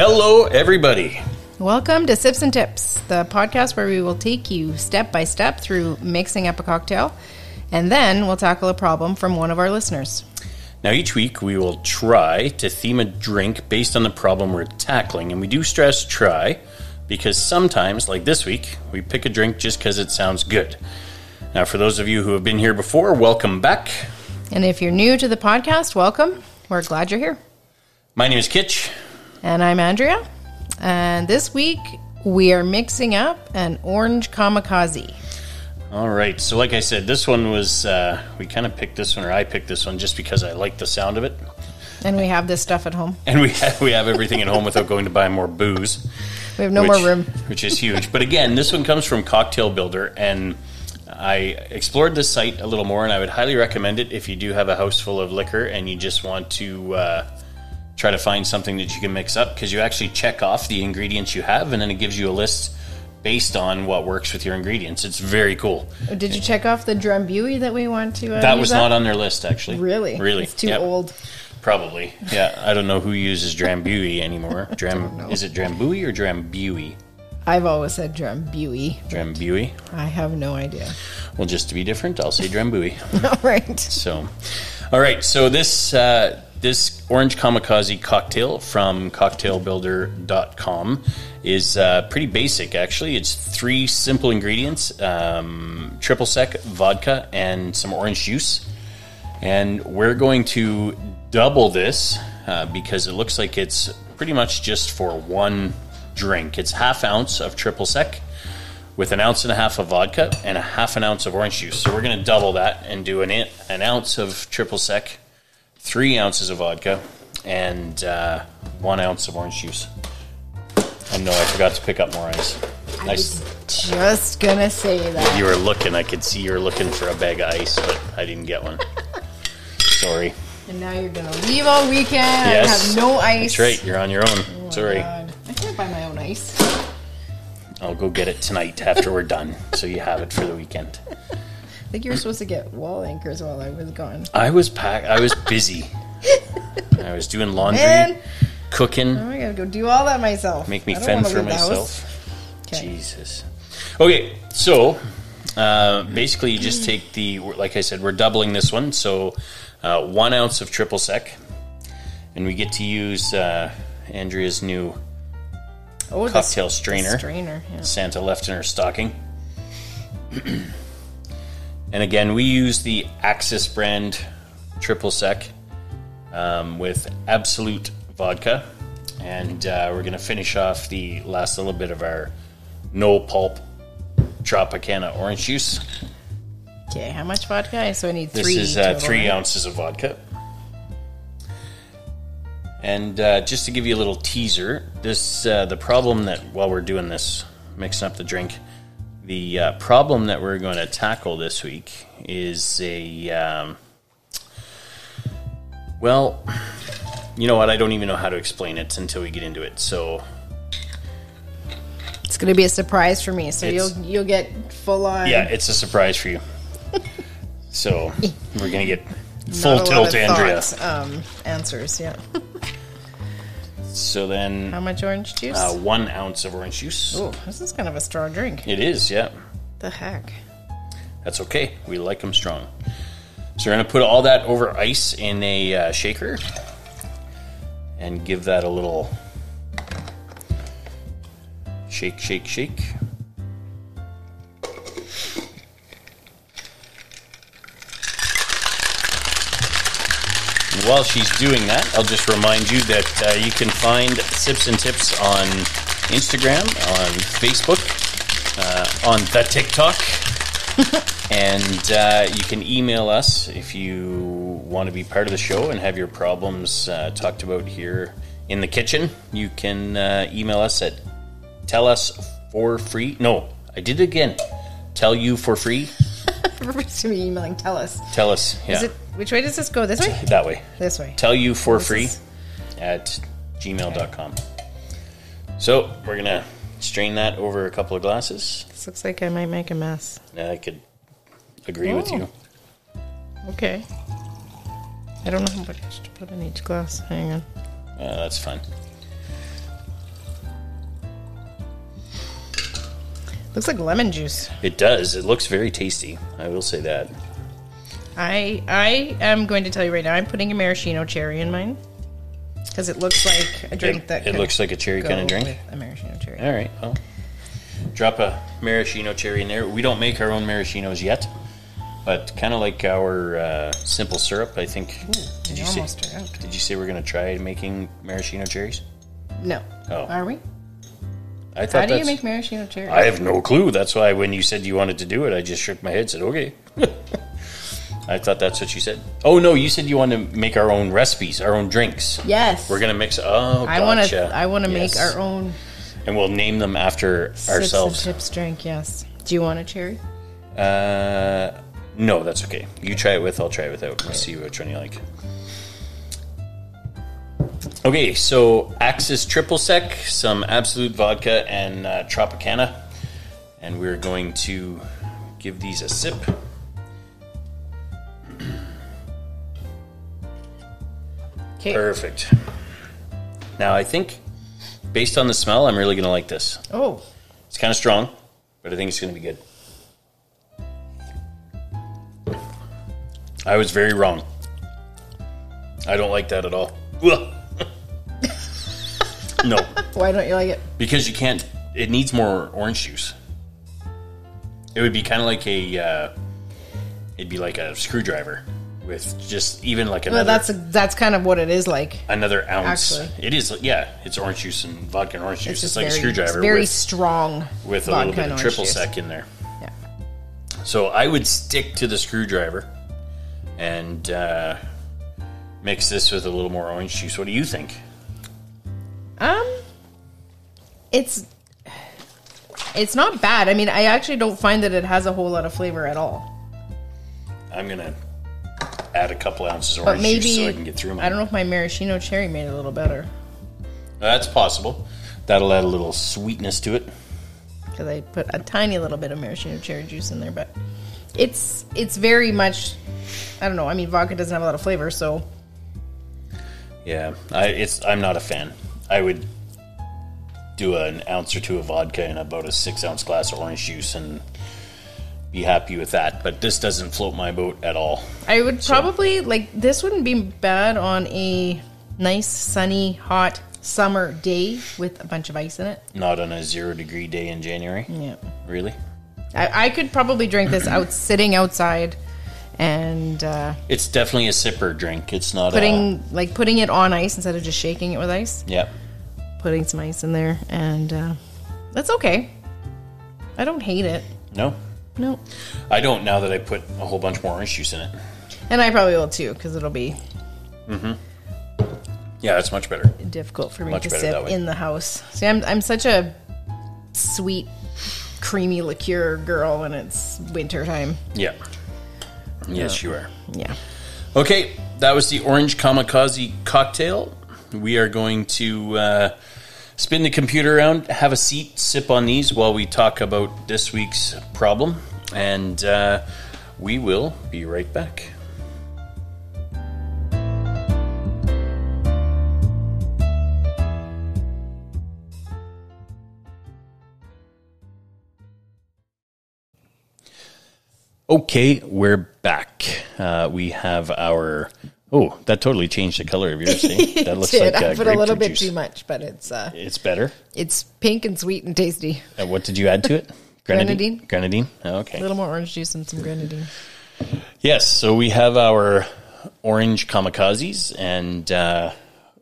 Hello, everybody. Welcome to Sips and Tips, the podcast where we will take you step by step through mixing up a cocktail, and then we'll tackle a problem from one of our listeners. Now, each week we will try to theme a drink based on the problem we're tackling, and we do stress try because sometimes, like this week, we pick a drink just because it sounds good. Now, for those of you who have been here before, welcome back. And if you're new to the podcast, welcome. We're glad you're here. My name is Kitch. And I'm Andrea. And this week we are mixing up an orange kamikaze. All right. So, like I said, this one was, uh, we kind of picked this one, or I picked this one just because I like the sound of it. And we have this stuff at home. And we have, we have everything at home without going to buy more booze. We have no which, more room. which is huge. But again, this one comes from Cocktail Builder, and I explored this site a little more, and I would highly recommend it if you do have a house full of liquor and you just want to uh, try to find something that you can mix up because you actually check off the ingredients you have, and then it gives you a list based on what works with your ingredients. It's very cool. Did you check off the Drambuie that we want to? Uh, That was not on their list, actually. Really? Really? It's too Yep. old. Probably. Yeah. I don't know who uses Drambuie anymore. Dram is it Drambuie or Drambuie? I've always said Drambuie. Drambuie. I have no idea. Well, just to be different, I'll say Drambuie. All right. So, all right. So this uh, this orange kamikaze cocktail from cocktailbuilder.com is uh, pretty basic. Actually, it's three simple ingredients: um, triple sec vodka and some orange juice. And we're going to double this uh, because it looks like it's pretty much just for one drink. It's half ounce of triple sec with an ounce and a half of vodka and a half an ounce of orange juice. So we're going to double that and do an, an ounce of triple sec, three ounces of vodka, and uh, one ounce of orange juice. And no, I forgot to pick up more ice. I nice. Just gonna say that. You were looking. I could see you were looking for a bag of ice, but I didn't get one. Sorry. And now you're gonna leave all weekend. Yes. I have no ice. That's right. You're on your own. Oh Sorry. God. I can't buy my own ice. I'll go get it tonight after we're done, so you have it for the weekend. I think you were supposed to get wall anchors while I was gone. I was pack. I was busy. I was doing laundry, Man. cooking. Oh, I gotta go do all that myself. Make me fend for the myself. Okay. Jesus. Okay, so uh, basically, you just take the like I said, we're doubling this one, so uh, one ounce of triple sec, and we get to use uh, Andrea's new Oh, cocktail the strainer. strainer. Yeah. Santa left in her stocking. and again, we use the Axis brand triple sec um, with Absolut vodka. And uh, we're going to finish off the last little bit of our no pulp Tropicana orange juice. Okay, how much vodka? So I need three. This is uh, total, three right? ounces of vodka. And uh, just to give you a little teaser, this uh, the problem that while we're doing this, mixing up the drink, the uh, problem that we're going to tackle this week is a um, well, you know what? I don't even know how to explain it until we get into it. So It's gonna be a surprise for me. So you'll you'll get full on. yeah, it's a surprise for you. so we're gonna get full tilt, Andrea. thoughts, um, answers. Yeah. So then, How much orange juice? uh, one ounce of orange juice. oh, this is kind of a strong drink. It is, yeah. The heck. That's okay. We like them strong. So we're going to put all that over ice in a uh, shaker and give that a little shake, shake, shake. While she's doing that, I'll just remind you that uh, you can find Sips and Tips on Instagram, on Facebook, uh, on the TikTok. And uh, you can email us if you want to be part of the show and have your problems uh, talked about here in the kitchen. You can uh, email us at tell us for free. No, I did it again. Tell you for free. Gonna be emailing. Tell us. Tell us. Yeah, Is it which way does this go? This way? that way. This way. Tell you for free is- at gmail.com. So we're going to strain that over a couple of glasses. This looks like I might make a mess. I could agree with Oh. you. Okay. I don't know how much to put in each glass. Hang on. Uh, that's fine. Looks like lemon juice. It does. It looks very tasty. I will say that. I I am going to tell you right now. I'm putting a maraschino cherry in mine because it looks like a drink It, that it looks like a cherry kind of drink. a maraschino cherry. All right. Well, drop a maraschino cherry in there. We don't make our own maraschinos yet, but kind of like our uh, simple syrup. I think. did you say? almost are out. Did you say we're going to try making maraschino cherries? No. Oh. Are we? I thought How do you make maraschino cherry? I have no clue. That's why when you said you wanted to do it, I just shook my head. and Said okay. I thought that's what you said. Oh no, you said you want to make our own recipes, our own drinks. yes. We're gonna mix. Oh, I want to. I want to Yes. make our own and we'll name them after sips ourselves. and chips drink. Yes. Do you want a cherry? Uh, no, that's okay. You try it with, I'll try it without. We'll see which one you like. Okay, so Axis Triple Sec, some Absolut Vodka, and uh, Tropicana. And we're going to give these a sip. Okay. Perfect. Now, I think, based on the smell, I'm really going to like this. Oh, It's kind of strong, but I think it's going to be good. I was very wrong. I don't like that at all. Ugh. No, why don't you like it? because you can't. It needs more orange juice. It would be kind of like a. Uh, it'd be like a screwdriver with just even like another Well, that's that's kind of what it is like. another ounce. Actually. It is. Yeah, it's orange juice and vodka and orange juice. It's, just like very, a screwdriver it's very with, strong with a vodka little bit and of orange triple juice. sec in there. Yeah. So I would stick to the screwdriver and uh, mix this with a little more orange juice. What do you think? Um, it's it's not bad. I mean, I actually don't find that it has a whole lot of flavor at all. I'm gonna add a couple ounces of orange maybe juice so I can get through my. I don't know if my maraschino cherry made it a little better That's possible. That'll add a little sweetness to it. because I put a tiny little bit of maraschino cherry juice in there. But it's it's very much. I don't know. I mean, vodka doesn't have a lot of flavor, so Yeah, I, it's. I'm not a fan. I would do an ounce or two of vodka and about a six ounce glass of orange juice and be happy with that. But this doesn't float my boat at all. I would probably like this. Wouldn't be bad on a nice, sunny, hot summer day with a bunch of ice in it. Not on a zero degree day in January. Yeah. Really? I, I could probably drink this out sitting outside and uh, It's definitely a sipper drink. It's not a, putting like putting it on ice instead of just shaking it with ice. Yeah. Putting some ice in there, and uh, that's okay. I don't hate it. No, No, I don't. Now that I put a whole bunch more orange juice in it. and I probably will too because it'll be Mm-hmm. Yeah, it's much better. difficult for me Much to sip in the house. See, I'm I'm such a sweet, creamy liqueur girl when it's winter time. Yeah. Yes, you are. Yeah. Okay, that was the orange kamikaze cocktail. We are going to uh, spin the computer around, have a seat, sip on these while we talk about this week's problem, and uh, we will be right back. Okay, we're back. Uh, we have our. Oh, that totally changed the color of yours. eh? That looks Did. like uh, I put a little bit juice. too much, but it's uh, It's better. it's pink and sweet and tasty. Uh, what did you add to it? Grenadine. Grenadine. Oh, okay. A little more orange juice and some grenadine. Yes. So we have our orange kamikazes, and uh,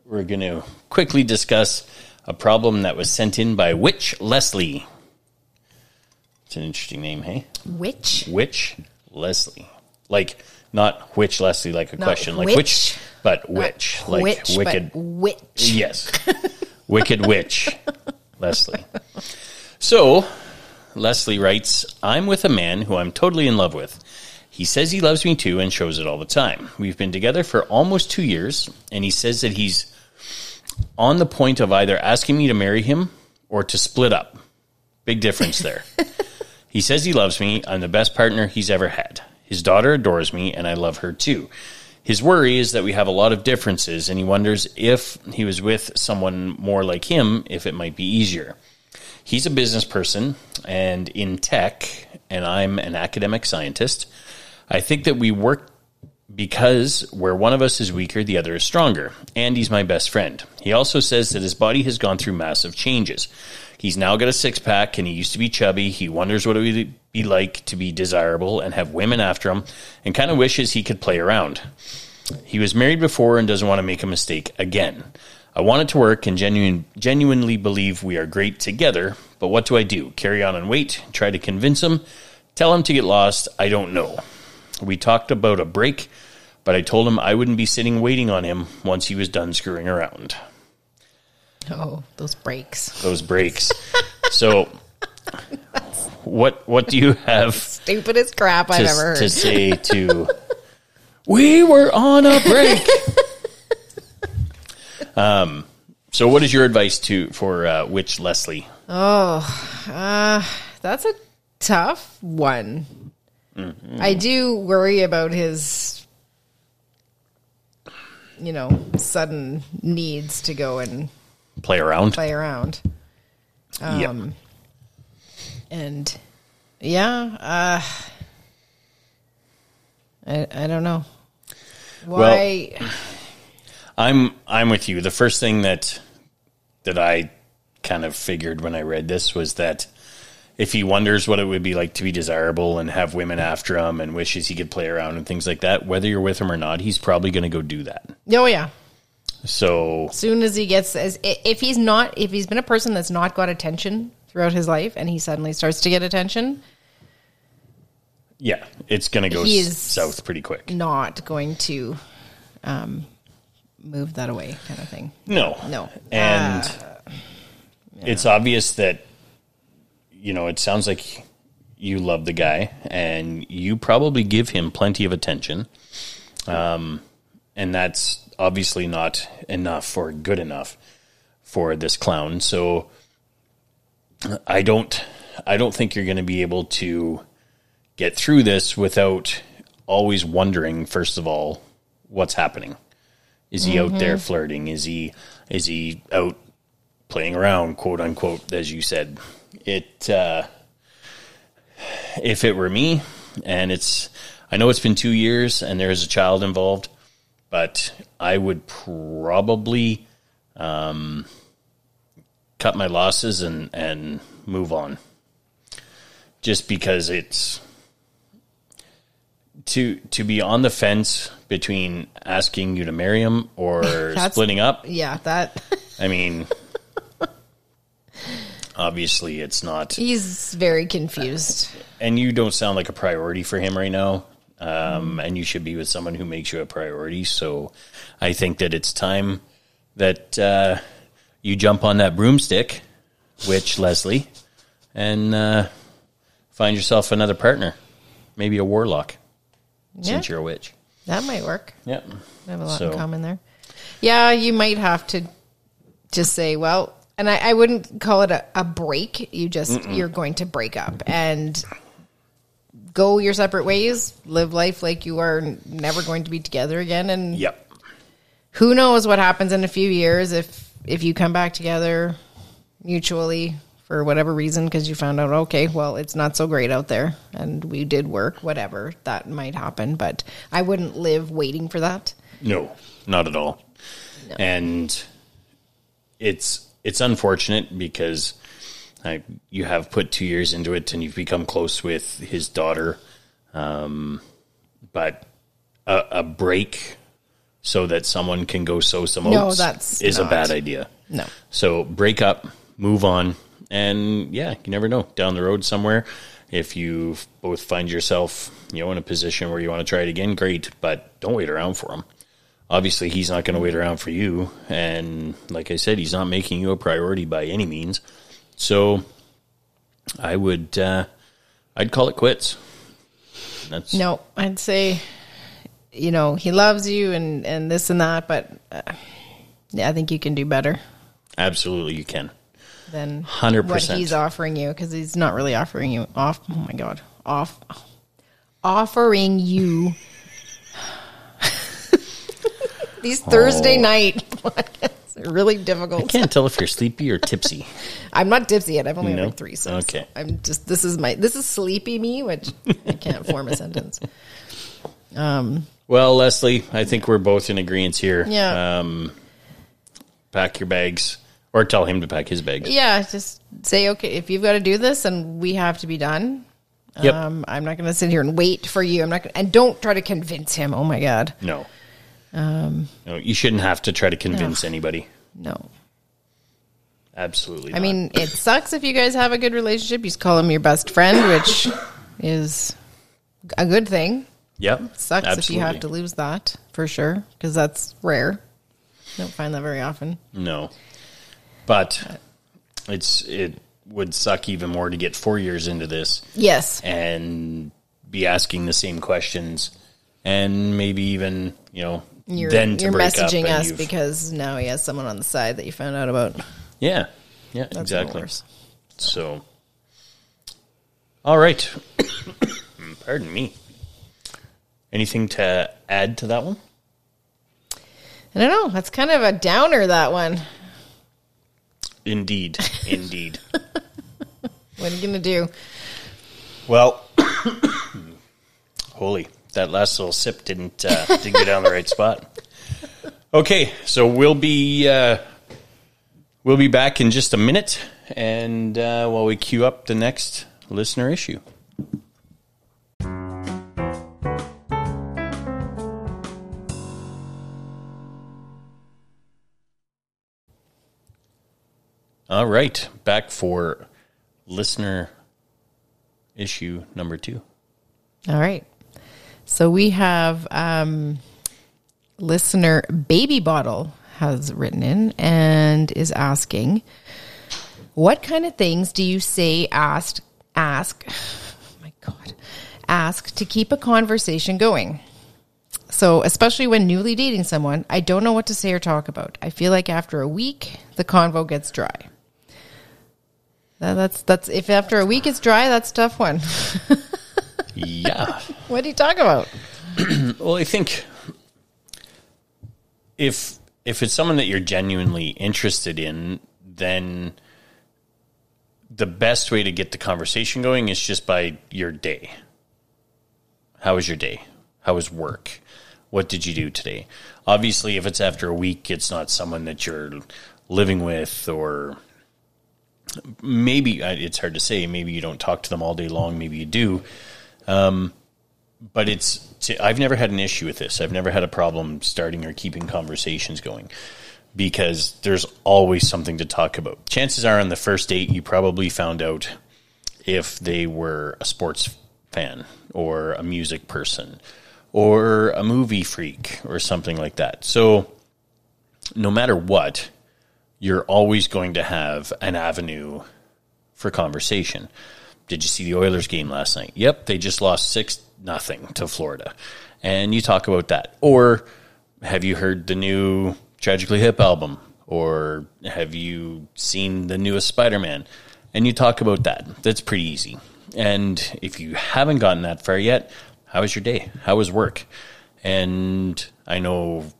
we're going to quickly discuss a problem that was sent in by Witch Leslie. It's an interesting name, hey? Which? Which Leslie. Like, not which Leslie, like a Not question, like which, but witch, like Witch, wicked. but witch. Yes. Wicked Witch, Leslie. So, Leslie writes I'm with a man who I'm totally in love with. He says he loves me too and shows it all the time. We've been together for almost two years, and he says that he's on the point of either asking me to marry him or to split up. Big difference there. he says he loves me. I'm the best partner he's ever had. His daughter adores me, and I love her too. His worry is that we have a lot of differences, and he wonders if he was with someone more like him, if it might be easier. he's a business person and in tech, and I'm an academic scientist. I think that we work because where one of us is weaker, the other is stronger. Andy's my best friend. He also says that his body has gone through massive changes. He's now got a six pack and he used to be chubby. He wonders what it would be like to be desirable and have women after him and kind of wishes he could play around. He was married before and doesn't want to make a mistake again. I want it to work and genuine, genuinely believe we are great together, but what do I do? Carry on and wait? Try to convince him? Tell him to get lost? I don't know. We talked about a break, but I told him I wouldn't be sitting waiting on him once he was done screwing around. Oh, those breaks. Those breaks. so, what what do you have Stupidest crap I've to, ever heard. to say to? we were on a break. um. So, what is your advice to for uh, Witch Leslie? Oh, uh, that's a tough one. Mm-hmm. I do worry about his, you know, sudden needs to go and Play around. play around. Yep. Um, And yeah, uh, I I don't know why. I'm I'm with you. The first thing that that I kind of figured when I read this was that if he wonders what it would be like to be desirable and have women after him and wishes he could play around and things like that, whether you're with him or not, he's probably going to go do that. oh yeah, So soon as he gets as if he's not if he's been a person that's not got attention throughout his life and he suddenly starts to get attention yeah, it's going to go south pretty quick. not going to um move that away kind of thing. No, no. And Uh, it's obvious that you know it sounds like you love the guy and you probably give him plenty of attention. Um, and that's obviously not enough or good enough for this clown. So i don't i don't think you're going to be able to get through this without always wondering first of all what's happening. Is he out there flirting? Is he is he out playing around, quote unquote, as you said. It, uh, if it were me, and it's, I know it's been two years and there is a child involved, but I would probably um, cut my losses and, and move on. Just because it's to to be on the fence between asking you to marry him or splitting up. yeah that I mean, obviously it's not, he's very confused and you don't sound like a priority for him right now. Um, and you should be with someone who makes you a priority. So I think that it's time that uh, you jump on that broomstick, which Leslie, and uh, find yourself another partner, maybe a warlock, since you're a witch. that might work Yep. We have a lot So- in common there. Yeah, you might have to just say, well, and I, I wouldn't call it a, a break. You just you're going to break up and go your separate ways. Live life like you are never going to be together again. And Yep. who knows what happens in a few years if if you come back together mutually for whatever reason because you found out okay well it's not so great out there and we did work whatever that might happen but i wouldn't live waiting for that No, not at all. And it's it's unfortunate because I, you have put two years into it and you've become close with his daughter, um, but a, a break so that someone can go sow some No, oats that's is a bad idea. no So break up, move on, and yeah, you never know. Down the road somewhere, if you both find yourself, you know, in a position where you want to try it again, great. But don't wait around for him. Obviously, he's not going to wait around for you, and like I said, he's not making you a priority by any means. So, I would, uh, I'd call it quits. That's No, I'd say, you know, he loves you and and this and that, but uh, yeah, I think you can do better absolutely you can. Then 100%. what he's offering you because he's not really offering you off. Oh my god, off offering you these Thursday Oh. night. podcasts. really difficult. I can't tell if you're sleepy or tipsy. I'm not tipsy yet. I've only No? had like three sips. Okay. I'm just this is my this is sleepy me, which I can't form a sentence. Um. Well, Leslie, I think we're both in agreement here. Yeah. Um, pack your bags, or tell him to pack his bags. Yeah, just say okay if you've got to do this and we have to be done. Yep. Um, I'm not going to sit here and wait for you. I'm not gonna, and don't try to convince him. Oh my god, No. Um, no, you shouldn't have to try to convince anybody. no. Absolutely. I mean, it sucks if you guys have a good relationship. You just call him your best friend, which is a good thing. yep. Sucks if you have to lose that for sure, because that's rare. Don't find that very often. No, but it's it would suck even more to get four years into this Yes. and be asking the same questions, and maybe even you know You're, then you're messaging us because now he has someone on the side that you found out about. yeah yeah That's exactly. So, all right. Pardon me. Anything to add to that one? I don't know. That's kind of a downer, that one. Indeed, indeed. What are you going to do? Well, holy, that last little sip didn't uh, didn't go down the right spot. Okay, so we'll be uh, we'll be back in just a minute, and uh, while we queue up the next listener issue. All right, back for listener issue number two. All right. So we have um, listener Baby Bottle has written in and is asking, "What kind of things do you say asked ask? Oh my God, ask to keep a conversation going." So, especially when newly dating someone, I don't know what to say or talk about. I feel like after a week, the convo gets dry. That- That's that's if after a week it's dry, that's tough one. Yeah. what do you talk about? Well, I think if if it's someone that you're genuinely interested in, then the best way to get the conversation going is just by your day. How was your day? How was work? What did you do today? Obviously, if it's after a week, it's not someone that you're living with or maybe uh, it's hard to say. Maybe you don't talk to them all day long. Maybe you do Um, but it's to, I've never had an issue with this. I've never had a problem starting or keeping conversations going because there's always something to talk about. Chances are on the first date you probably found out if they were a sports fan or a music person or a movie freak or something like that. So no matter what, you're always going to have an avenue for conversation. Did you see the Oilers game last night? Yep, they just lost six nothing to Florida, and you talk about that. Or have you heard the new Tragically Hip album? Or have you seen the newest Spider Man? And you talk about that. That's pretty easy. And if you haven't gotten that far yet, how was your day? How was work? And I know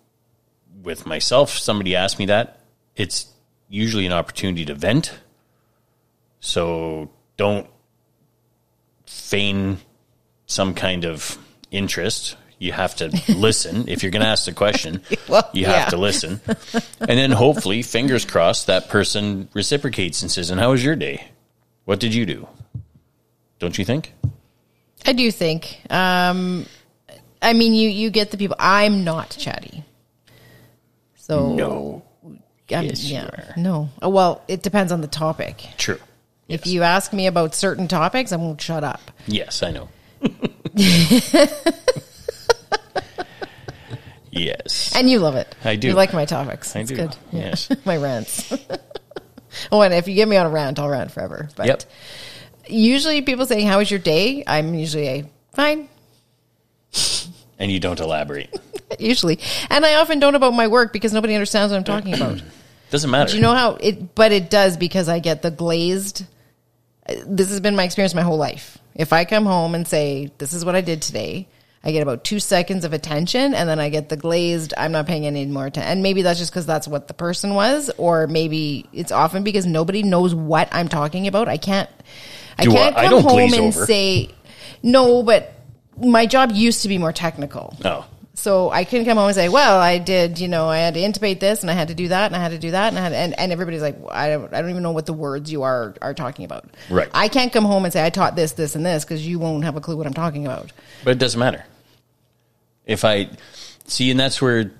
with myself, somebody asked me that. It's usually an opportunity to vent. So don't feign some kind of interest. You have to listen. If you're going to ask the question, Well, you have yeah. to listen. And then hopefully, fingers crossed, that person reciprocates and says, And how was your day? What did you do? Don't you think? I do think. Um, I mean, you you get the people. I'm not chatty. So No. I'm- Yes, yeah, no. Uh, Well, it depends on the topic. True. If you ask me about certain topics, I won't shut up. Yes, I know. yes. And you love it. I do. You like my topics. I It's do, good. Yes. my rants. oh, and if you get me on a rant, I'll rant forever. But Yep. usually people say, How was your day? I'm usually a fine. And you don't elaborate. Usually. And I often don't about my work because nobody understands what I'm talking about. Doesn't matter. Do you know how it but it does because I get the glazed this has been my experience my whole life. If I come home and say this is what I did today, I get about two seconds of attention and then I get the glazed, I'm not paying any more attention. And maybe that's just because that's what the person was, or maybe it's often because nobody knows what I'm talking about. I can't, I Do can't I come don't home and over. say, no, but my job used to be more technical. Oh, So I couldn't come home and say, "Well, I did, you know, I had to intubate this, and I had to do that, and I had to do that, and I had, and, and everybody's like, I don't, I don't even know what the words you are are talking about. Right. I can't come home and say I taught this, this, and this because you won't have a clue what I'm talking about. but it doesn't matter. If I see, and that's where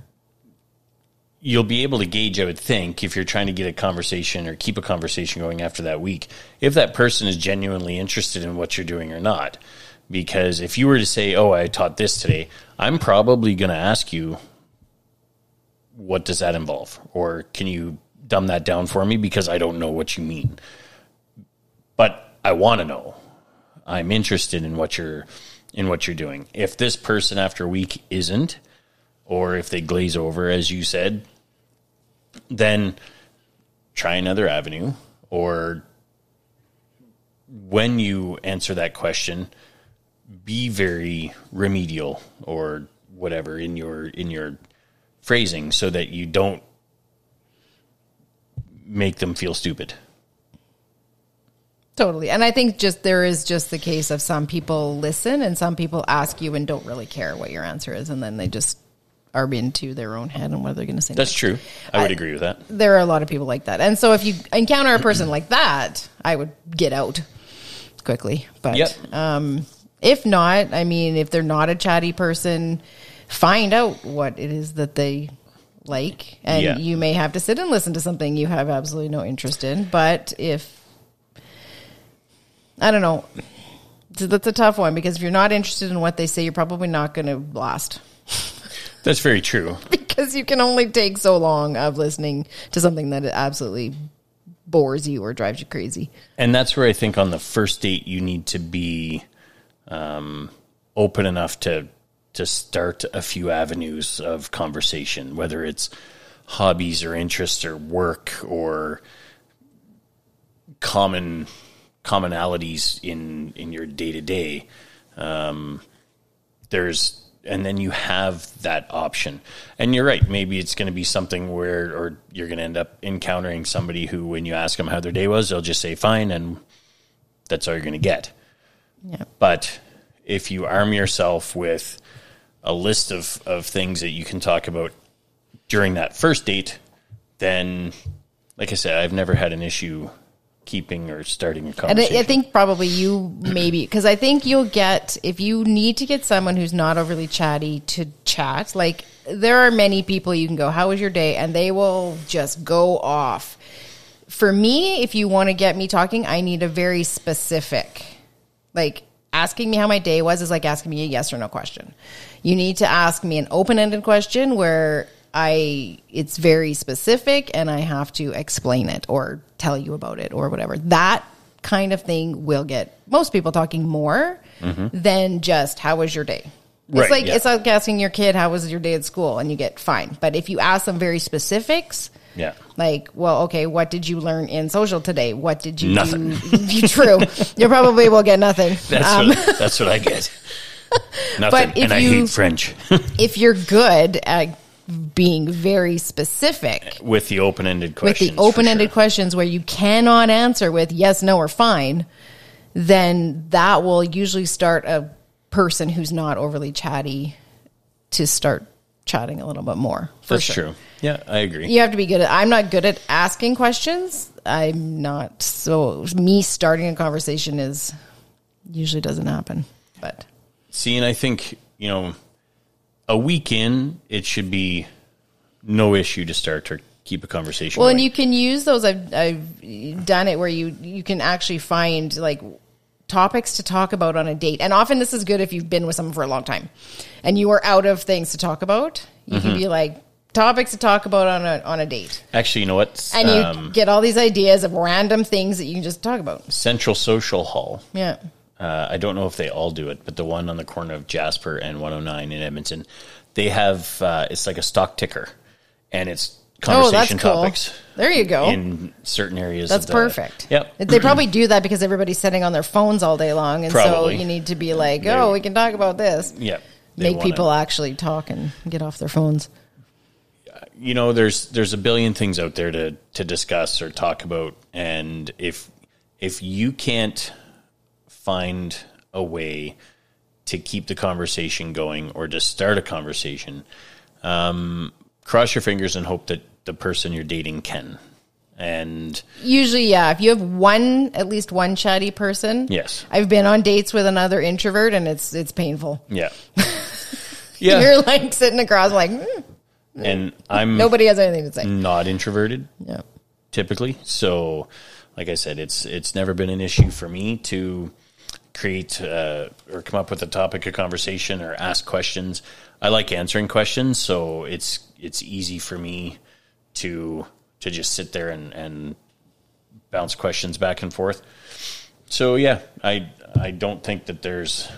you'll be able to gauge, I would think, if you're trying to get a conversation or keep a conversation going after that week, if that person is genuinely interested in what you're doing or not. Because if you were to say, Oh, I taught this today, I'm probably going to ask you, What does that involve? Or can you dumb that down for me? Because I don't know what you mean. But I want to know. I'm interested in what you're in what you're doing. If this person after a week isn't, or if they glaze over, as you said, then try another avenue. Or when you answer that question, be very remedial or whatever in your in your phrasing so that you don't make them feel stupid. Totally. And I think just there is just the case of some people listen and some people ask you and don't really care what your answer is, and then they just are into their own head and what they're going to say. That's next. true. I would I- agree with that. there are a lot of people like that. And so if you encounter a person like that, I would get out quickly. But Yep. um, if not, I mean, if they're not a chatty person, find out what it is that they like. And Yeah. you may have to sit and listen to something you have absolutely no interest in. But if, I don't know, that's a tough one because if you're not interested in what they say, you're probably not going to last That's very true. because you can only take so long of listening to something that absolutely bores you or drives you crazy. And that's where I think on the first date you need to be um, open enough to to start a few avenues of conversation, whether it's hobbies or interests or work or common commonalities in in your day to day. There's and then you have that option. And you're right. Maybe it's going to be something where, or you're going to end up encountering somebody who, when you ask them how their day was, they'll just say fine, and that's all you're going to get. Yeah. But if you arm yourself with a list of, of things that you can talk about during that first date, then, like I said, I've never had an issue keeping or starting a And conversation. I, I think probably you maybe because I think you'll get if you need to get someone who's not overly chatty to chat. Like there are many people you can go, "How was your day?" and they will just go off. For me, if you want to get me talking, I need a very specific, like asking me how my day was is like asking me a yes or no question. You need to ask me an open ended question where I it's very specific and I have to explain it or tell you about it or whatever. That kind of thing will get most people talking more than just how was your day. It's Mm-hmm. Right, like yeah. it's like asking your kid how was your day at school and you get fine. But if you ask them very specifics, yeah. like, well, okay, what did you learn in social today? What did you Nothing. do? True. you probably will get nothing. That's, Um, what, that's what I get. Nothing. But if and I hate French. if you're good at being very specific with the open ended with questions. the open-ended sure. questions where you cannot answer with yes, no, or fine, then that will usually start a person who's not overly chatty to start chatting a little bit more. For That's sure. true. Yeah, I agree. You have to be good at. I'm not good at asking questions. I'm not. So me starting a conversation is usually doesn't happen. But See, and I think, you know, a week in, it should be no issue to start to keep a conversation. well, and you can use those. I've I've done it where you you can actually find like topics to talk about on a date, and often this is good if you've been with someone for a long time, and you are out of things to talk about. You Mm-hmm. can be like topics to talk about on a on a date, Actually, you know what? and you Um, get all these ideas of random things that you can just talk about. Central Social Hall. Yeah. Uh, I don't know if they all do it, but the one on the corner of Jasper and 109 in Edmonton, they have uh, it's like a stock ticker, and it's Oh, conversation cool. topics There you go. in certain areas. That's of the- perfect. Yep. They probably do that because everybody's sitting on their phones all day long, and Probably. so you need to be like, There- "Oh, we can talk about this." Yep. They Make wanna- people actually talk and get off their phones. You know there's there's a billion things out there to to discuss or talk about and if if you can't find a way to keep the conversation going or to start a conversation um, cross your fingers and hope that the person you're dating can and Usually, yeah. If you have one, at least one chatty person. Yes. I've been on dates with another introvert, and it's it's painful. yeah yeah You're like sitting across, like "Hmm, and i'm nobody has anything to say. not introverted Yeah. typically. So, like I said, it's it's never been an issue for me to create uh, or come up with a topic of conversation or ask questions. I like answering questions, so it's it's easy for me to to just sit there and, and bounce questions back and forth. So yeah, I I don't think that there's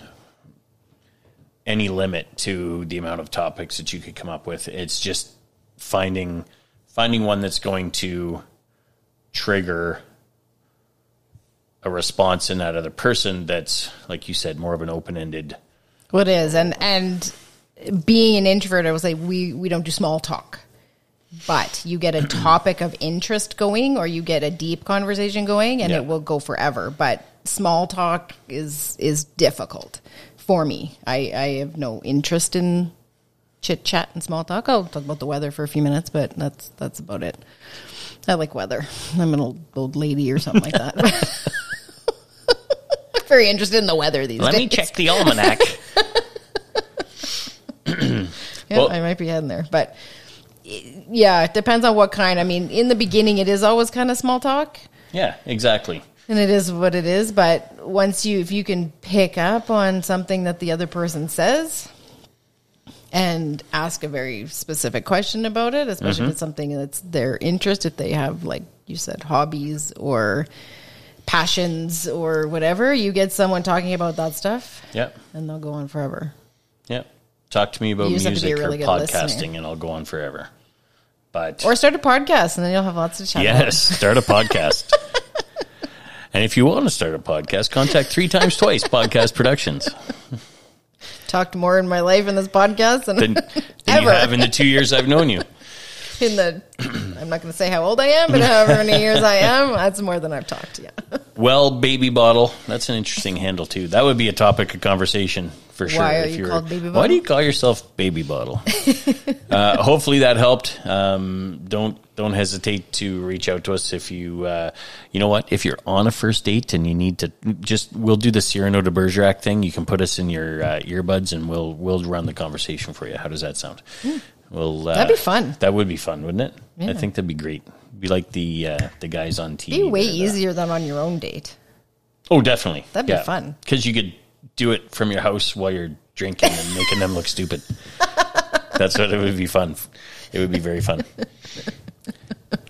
any limit to the amount of topics that you could come up with. It's just finding finding one that's going to trigger a response in that other person that's like you said more of an open-ended What is and and being an introvert, I was like we we don't do small talk, but you get a topic of interest going, or you get a deep conversation going, and Yeah. it will go forever. But small talk is is difficult for me. I I have no interest in chit chat and small talk. I'll talk about the weather for a few minutes, but that's that's about it. I like weather. I'm an old old lady or something like that. Very interested in the weather these let days. Let me check the almanac Yeah, Well- I might be heading there, but yeah, it depends on what kind. I mean, in the beginning, it is always kind of small talk, yeah exactly and it is what it is. But once you, if you can pick up on something that the other person says, and ask a very specific question about it, especially if mm-hmm. it's something that's their interest, if they have, like you said, hobbies or passions or whatever, you get someone talking about that stuff, yep and they'll go on forever. yep talk to me about You just have to be music a or podcasting listener. and i'll go on forever but Or start a podcast, and then you'll have lots of chat about. yes start a podcast and if you want to start a podcast contact three times twice podcast productions talked more in my life in this podcast than, than, than you Ever. have in the two years i've known you in the. I'm not going to say how old I am, but however many years I am, that's more than I've talked to you. Well, baby bottle. That's an interesting handle too. That would be a topic of conversation for sure. Why are you called Baby Why do you call yourself baby bottle? uh, hopefully that helped. Um, don't don't hesitate to reach out to us if you uh, you know what if you're on a first date and you need to just we'll do the Cyrano de Bergerac thing. You can put us in your uh, earbuds and we'll we'll run the conversation for you. How does that sound? We'll uh. That'd be fun. That would be fun, wouldn't it? I think that'd be great. Be like the uh, the guys on TV. Be way uh, easier than on your own date. Oh, definitely. That'd be fun. Because you could do it from your house while you're drinking and making them look stupid. That's what it would be fun. It would be very fun.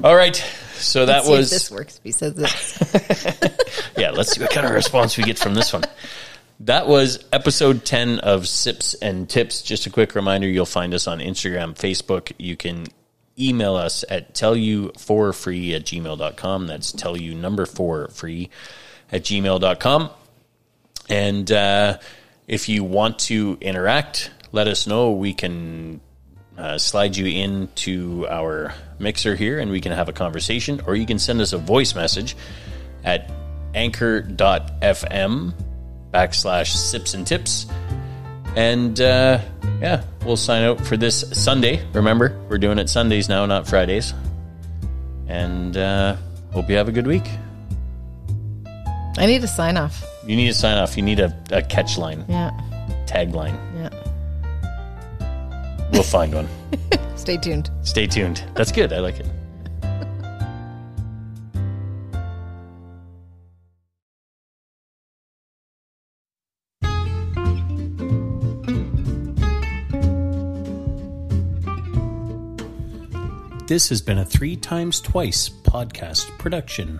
All right. So that See if was this works. Says this, yeah. Let's see what kind of response we get from this one. That was episode 10 of Sips and Tips. Just a quick reminder you'll find us on Instagram, Facebook. You can email us at tellyou4free at gmail.com. That's tell you number four free at gmail.com. And uh, if you want to interact, let us know. We can uh, slide you into our mixer here and we can have a conversation, or you can send us a voice message at anchor.fm backslash sips and tips. And uh, yeah, we'll sign out for this Sunday. Remember, we're doing it Sundays now, not Fridays. And uh, hope you have a good week. I need to sign off. You need to sign off. You need a, a catch line, Yeah, tagline. yeah. We'll find one. Stay tuned. Stay tuned. That's good. I like it. This has been a Three Times Twice podcast production.